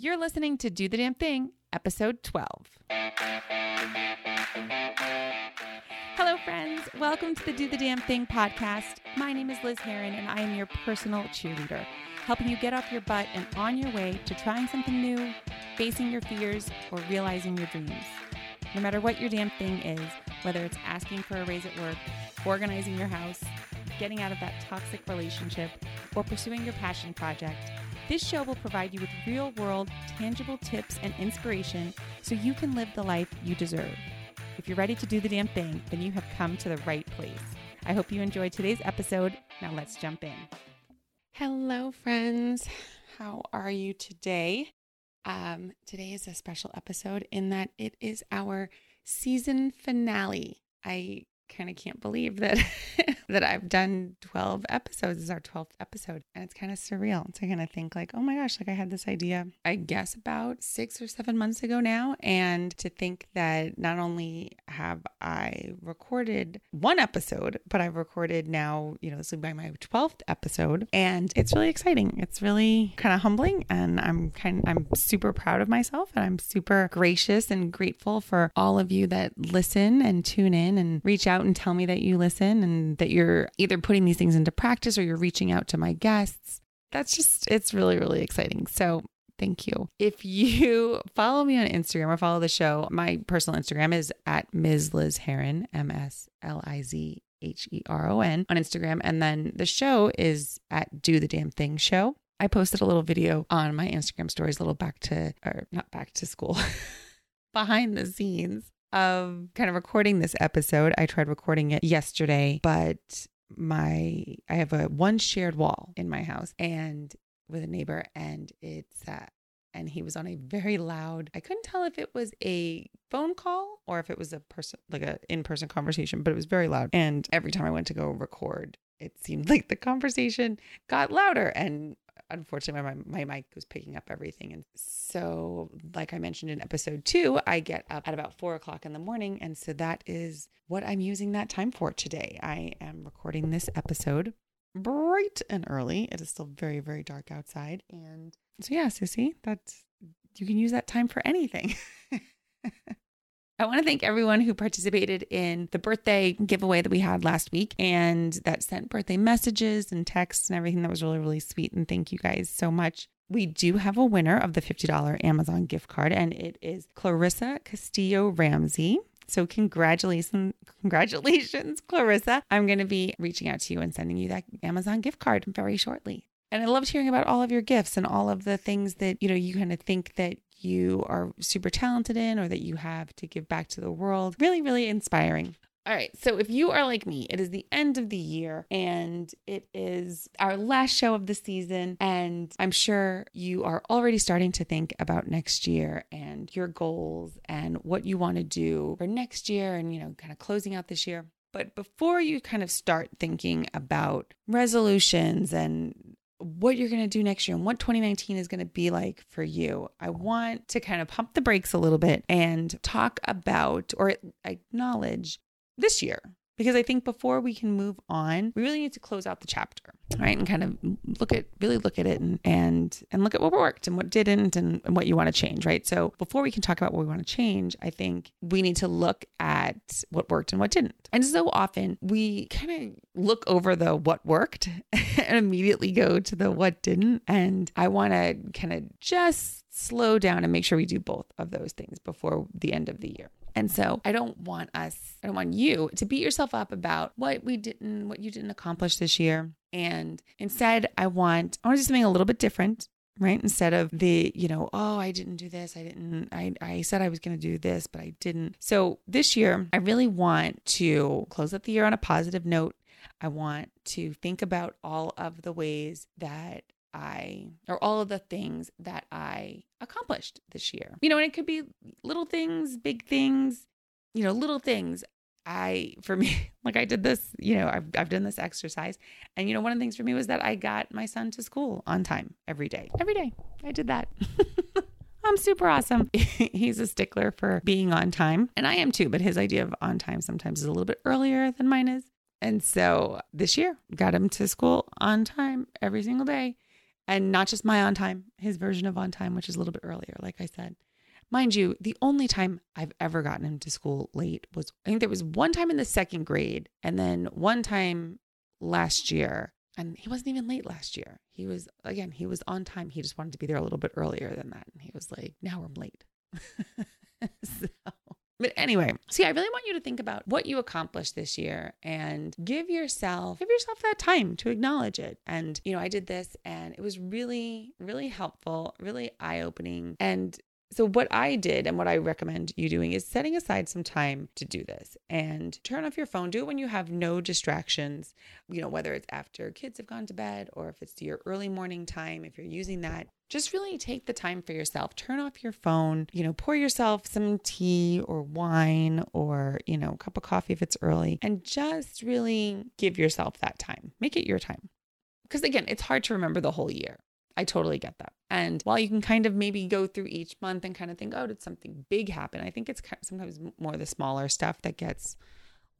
You're listening to Do the Damn Thing, episode 12. Hello, friends. Welcome to the Do the Damn Thing podcast. My name is Liz Heron, and I am your personal cheerleader, helping you get off your butt and on your way to trying something new, facing your fears, or realizing your dreams. No matter what your damn thing is, whether it's asking for a raise at work, organizing your house, getting out of that toxic relationship, or pursuing your passion project, this show will provide you with real world, tangible tips and inspiration so you can live the life you deserve. If you're ready to do the damn thing, then you have come to the right place. I hope you enjoyed today's episode. Now let's jump in. Hello, friends. How are you today? Um, today is a special episode in that it is our season finale. I kind of can't believe that that I've done 12 episodes. This is our 12th episode. And it's kind of surreal to kind of think like, oh my gosh, like I had this idea, I guess about six or seven months ago now. And to think that not only have I recorded one episode, but I've recorded now, you know, this will be my 12th episode. And it's really exciting. It's really kind of humbling. And I'm kind I'm super proud of myself. And I'm super gracious and grateful for all of you that listen and tune in and reach out and tell me that you listen and that you're either putting these things into practice or you're reaching out to my guests. That's just, it's really, really exciting. So Thank you. If you follow me on Instagram or follow the show, my personal Instagram is at Ms. Liz Heron, M S L I Z H E R O N on Instagram. And then the show is at Do the Damn Thing Show. I posted a little video on my Instagram stories, a little back to, or not back to school, behind the scenes of kind of recording this episode. I tried recording it yesterday, but my I have a one shared wall in my house and with a neighbor and it's uh and he was on a very loud I couldn't tell if it was a phone call or if it was a person like a in-person conversation, but it was very loud. And every time I went to go record, it seemed like the conversation got louder and unfortunately my, my mic was picking up everything. And so like i mentioned in episode two i get up at about four o'clock in the morning. And so that is what i'm using that time for today. I am recording this episode bright and early. It is still very very dark outside. And so yeah so see that's you can use that time for anything I want to thank everyone who participated in the birthday giveaway that we had last week and that sent birthday messages and texts and everything. That was really, really sweet. And thank you guys so much. We do have a winner of the $50 Amazon gift card, and it is Clarissa Castillo Ramsey. So congratulations, congratulations, Clarissa. I'm going to be reaching out to you and sending you that Amazon gift card very shortly. And I loved hearing about all of your gifts and all of the things that, you know, you kind of think that you are super talented in or that you have to give back to the world. Really, really inspiring. All right. So if you are like me, it is the end of the year and it is our last show of the season. And I'm sure you are already starting to think about next year and your goals and what you want to do for next year and, you know, kind of closing out this year. But before you kind of start thinking about resolutions and what you're going to do next year and what 2019 is going to be like for you. I want to kind of pump the brakes a little bit and talk about or acknowledge this year because I think before we can move on, we really need to close out the chapter, right? And kind of look at really look at it and and and look at what worked and what didn't and, and what you want to change, right? So before we can talk about what we want to change, I think we need to look at what worked and what didn't. And so often we kind of look over the what worked and immediately go to the what didn't. And I want to kind of just slow down and make sure we do both of those things before the end of the year. And so I don't want us, I don't want you to beat yourself up about what we didn't, what you didn't accomplish this year. And instead, I want, I want to do something a little bit different right? Instead of the you know oh i didn't do this. I didn't i, I said i was going to do this but i didn't. So this year i really want to close up the year on a positive note. I want to think about all of the ways that I, or all of the things that I accomplished this year. You know, and it could be little things, big things, you know, little things. I, for me, like I did this, you know, I've, I've done this exercise. And, you know, one of the things for me was that I got my son to school on time every day. Every day. I did that. I'm super awesome. He's a stickler for being on time, and I am too, but his idea of on time sometimes is a little bit earlier than mine is. And so this year, got him to school on time every single day And not just my on time, his version of on time, which is a little bit earlier, like I said. Mind you, the only time I've ever gotten him to school late was I think there was one time in the second grade and then one time last year. And he wasn't even late last year. He was, again, he was on time. He just wanted to be there a little bit earlier than that. And he was like, now I'm late. but anyway, see, I really want you to think about what you accomplished this year and give yourself give yourself that time to acknowledge it. And you know, I did this and it was really really helpful, really eye-opening. And so, what I did and what I recommend you doing is setting aside some time to do this and turn off your phone. Do it when you have no distractions, you know, whether it's after kids have gone to bed or if it's your early morning time, if you're using that. Just really take the time for yourself. Turn off your phone, you know, pour yourself some tea or wine or, you know, a cup of coffee if it's early, and just really give yourself that time. Make it your time. Because again, it's hard to remember the whole year. I totally get that. And while you can kind of maybe go through each month and kind of think, oh, did something big happen? I think it's sometimes more the smaller stuff that gets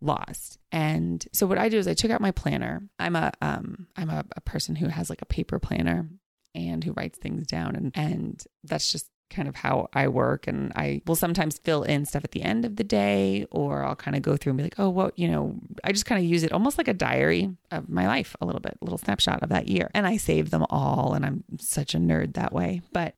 lost. And so what I do is I took out my planner. I'm a um I'm a, a person who has like a paper planner and who writes things down and and that's just kind of how I work. And I will sometimes fill in stuff at the end of the day, or I'll kind of go through and be like, oh, what, you know, I just kind of use it almost like a diary of my life a little bit, a little snapshot of that year. And I save them all. And I'm such a nerd that way. But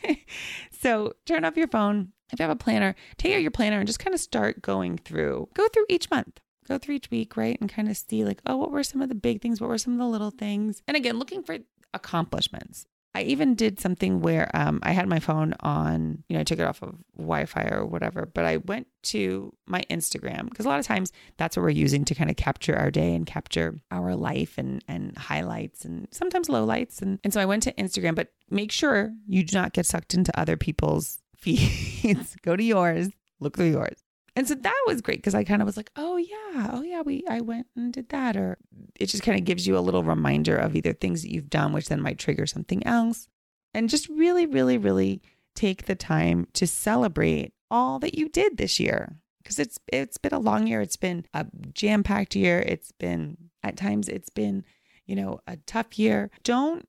so turn off your phone. If you have a planner, take out your planner and just kind of start going through, go through each month go through each week, right? And kind of see like, oh, what were some of the big things? What were some of the little things? And again, looking for accomplishments. I even did something where um, I had my phone on, you know, I took it off of Wi Fi or whatever, but I went to my Instagram because a lot of times that's what we're using to kind of capture our day and capture our life and, and highlights and sometimes lowlights. And, and so I went to Instagram, but make sure you do not get sucked into other people's feeds. Go to yours, look through yours. And so that was great because I kind of was like, oh yeah, oh yeah, we I went and did that. Or it just kind of gives you a little reminder of either things that you've done, which then might trigger something else. And just really, really, really take the time to celebrate all that you did this year. Because it's it's been a long year. It's been a jam-packed year. It's been at times it's been, you know, a tough year. Don't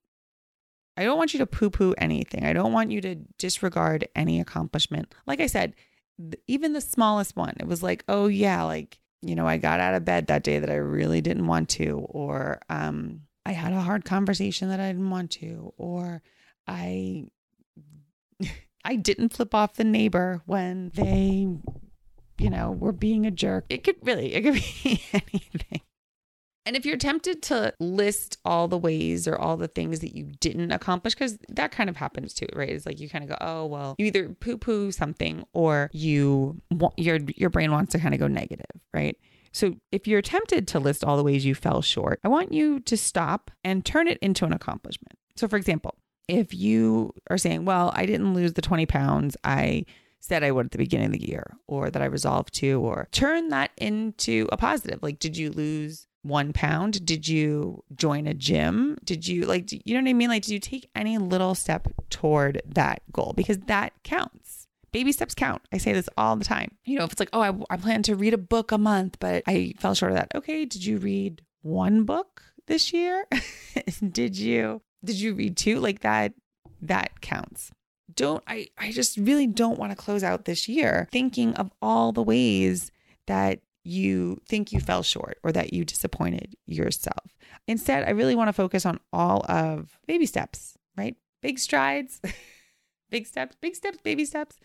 I don't want you to poo poo anything. I don't want you to disregard any accomplishment. Like I said, even the smallest one, it was like, oh yeah, like, you know, I got out of bed that day that I really didn't want to, or um, I had a hard conversation that I didn't want to, or I I didn't flip off the neighbor when they, you know, were being a jerk. It could really, it could be anything. And if you're tempted to list all the ways or all the things that you didn't accomplish, because that kind of happens too, right? It's like you kind of go, oh well, you either poo poo something or you your your brain wants to kind of go negative, right? So if you're tempted to list all the ways you fell short, I want you to stop and turn it into an accomplishment. So for example, if you are saying, well, I didn't lose the 20 pounds, I said I would at the beginning of the year, or that I resolved to, or turn that into a positive. Like, did you lose one pound? Did you join a gym? Did you like, you know what I mean? Like, did you take any little step toward that goal? Because that counts. Baby steps count. I say this all the time. You know, if it's like, oh, I, I plan to read a book a month, but I fell short of that. Okay, did you read one book this year? did you did you read two? Like that that counts. Don't I I just really don't want to close out this year thinking of all the ways that you think you fell short or that you disappointed yourself. Instead, I really want to focus on all of baby steps, right? Big strides, big steps, big steps, baby steps.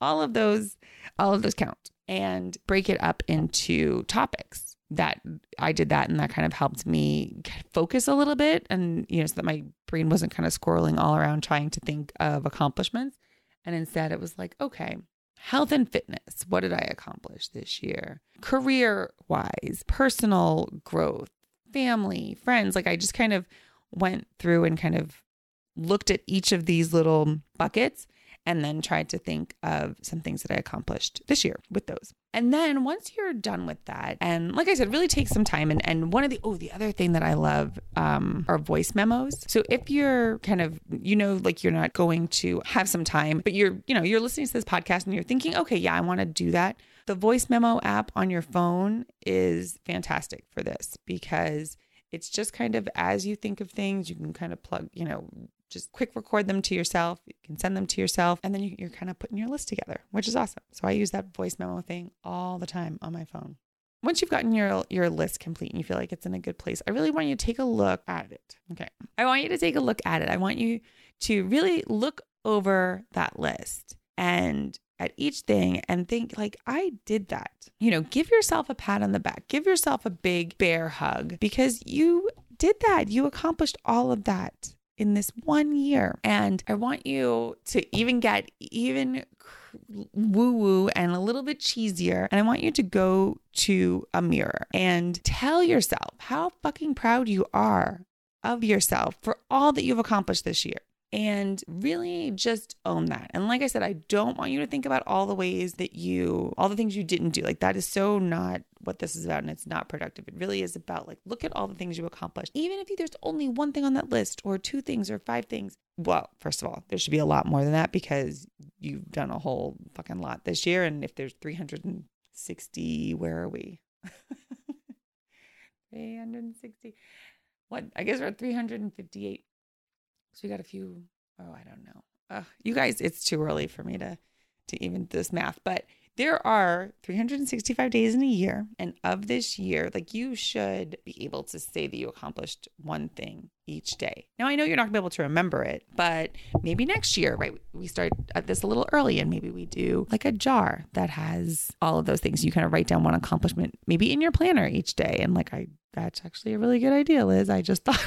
All of those, all of those count and break it up into topics that I did that and that kind of helped me focus a little bit and you know so that my brain wasn't kind of squirreling all around trying to think of accomplishments and instead it was like okay health and fitness. What did I accomplish this year? Career wise, personal growth, family, friends. Like I just kind of went through and kind of looked at each of these little buckets and then tried to think of some things that I accomplished this year with those. And then once you're done with that, and like I said, really take some time. And, and one of the, oh, the other thing that I love um, are voice memos. So if you're kind of, you know, like you're not going to have some time, but you're, you know, you're listening to this podcast and you're thinking, okay, yeah, I want to do that. The voice memo app on your phone is fantastic for this because It's just kind of as you think of things, you can kind of plug, you know, just quick record them to yourself. You can send them to yourself, and then you, you're kind of putting your list together, which is awesome. So I use that voice memo thing all the time on my phone. Once you've gotten your your list complete and you feel like it's in a good place, I really want you to take a look at it. Okay. I want you to take a look at it. I want you to really look over that list and at each thing and think like I did that. You know, give yourself a pat on the back. Give yourself a big bear hug because you did that. You accomplished all of that in this one year. And I want you to even get even woo woo and a little bit cheesier. And I want you to go to a mirror and tell yourself how fucking proud you are of yourself for all that you've accomplished this year and really just own that. And like I said, I don't want you to think about all the ways that you, all the things you didn't do. Like that is so not what this is about and it's not productive. It really is about like, look at all the things you accomplished. Even if there's only one thing on that list or two things or five things. Well, first of all, there should be a lot more than that because you've done a whole fucking lot this year. And if there's 360, where are we? 360. What? I guess we're at 358 so we got a few. Oh, I don't know. You guys, it's too early for me to to even do this math, but there are 365 days in a year, and of this year, like you should be able to say that you accomplished one thing each day. Now, I know you're not gonna be able to remember it, but maybe next year, right? We start at this a little early, and maybe we do like a jar that has all of those things. You kind of write down one accomplishment, maybe in your planner each day, and like I, that's actually a really good idea, Liz. I just thought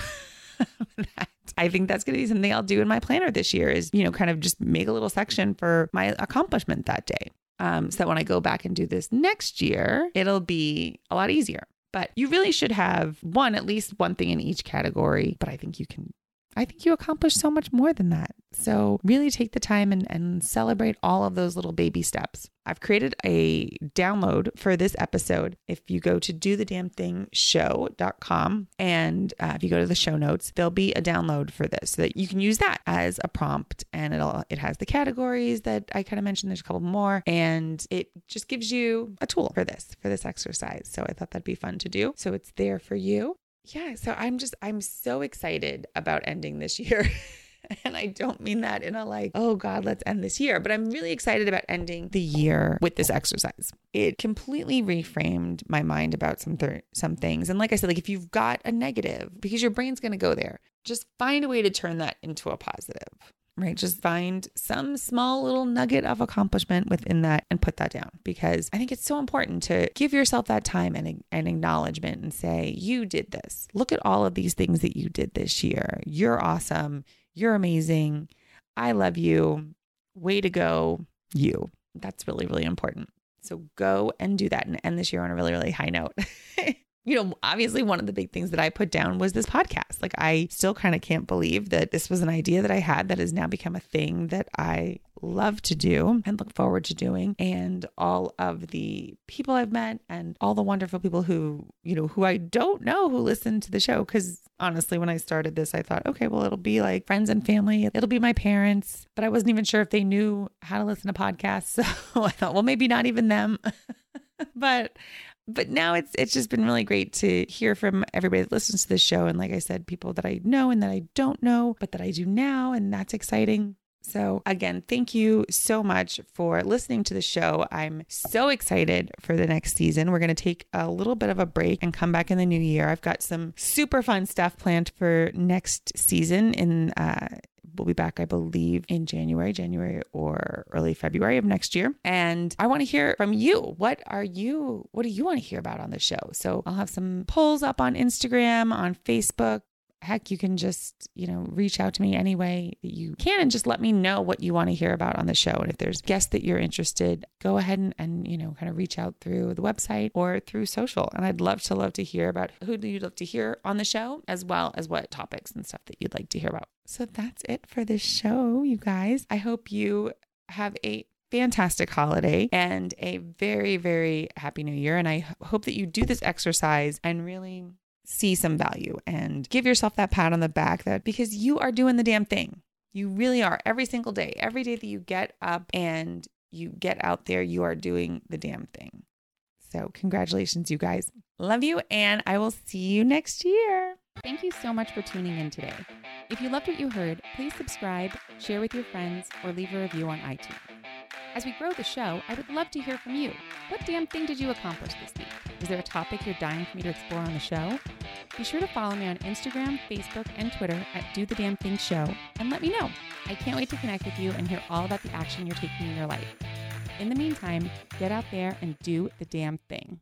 that. I think that's going to be something I'll do in my planner this year is, you know, kind of just make a little section for my accomplishment that day. Um, so that when I go back and do this next year, it'll be a lot easier. But you really should have one, at least one thing in each category. But I think you can I think you accomplished so much more than that. So, really take the time and, and celebrate all of those little baby steps. I've created a download for this episode. If you go to do the damn thing show.com and uh, if you go to the show notes, there'll be a download for this so that you can use that as a prompt and it'll it has the categories that I kind of mentioned. There's a couple more and it just gives you a tool for this, for this exercise. So I thought that'd be fun to do. So it's there for you yeah, so I'm just, I'm so excited about ending this year. and I don't mean that in a like, oh God, let's end this year, but I'm really excited about ending the year with this exercise. It completely reframed my mind about some th- some things. And like I said, like if you've got a negative, because your brain's going to go there, just find a way to turn that into a positive right? Just find some small little nugget of accomplishment within that and put that down because I think it's so important to give yourself that time and an acknowledgement and say, you did this. Look at all of these things that you did this year. You're awesome. You're amazing. I love you. Way to go, you. That's really, really important. So go and do that and end this year on a really, really high note. you know, obviously one of the big things that I put down was this podcast. Like I still kind of can't believe that this was an idea that I had that has now become a thing that I love to do and look forward to doing and all of the people I've met and all the wonderful people who, you know, who I don't know who listen to the show cuz honestly when I started this I thought, okay, well it'll be like friends and family, it'll be my parents, but I wasn't even sure if they knew how to listen to podcasts. So I thought, well maybe not even them. but but now it's it's just been really great to hear from everybody that listens to the show and like I said people that I know and that I don't know but that I do now and that's exciting. So, again, thank you so much for listening to the show. I'm so excited for the next season. We're going to take a little bit of a break and come back in the new year. I've got some super fun stuff planned for next season in uh, We'll be back, I believe, in January, January or early February of next year. And I want to hear from you. What are you, what do you want to hear about on the show? So I'll have some polls up on Instagram, on Facebook heck, you can just, you know, reach out to me any way that you can and just let me know what you want to hear about on the show. And if there's guests that you're interested, go ahead and, and, you know, kind of reach out through the website or through social. And I'd love to love to hear about who do you love to hear on the show, as well as what topics and stuff that you'd like to hear about. So that's it for this show, you guys. I hope you have a fantastic holiday and a very, very happy new year. And I hope that you do this exercise and really see some value and give yourself that pat on the back that because you are doing the damn thing. You really are every single day. Every day that you get up and you get out there, you are doing the damn thing. So, congratulations, you guys. Love you, and I will see you next year. Thank you so much for tuning in today. If you loved what you heard, please subscribe, share with your friends, or leave a review on iTunes. As we grow the show, I would love to hear from you. What damn thing did you accomplish this week? Is there a topic you're dying for me to explore on the show? Be sure to follow me on Instagram, Facebook, and Twitter at Do the Damn Thing Show and let me know. I can't wait to connect with you and hear all about the action you're taking in your life. In the meantime, get out there and do the damn thing.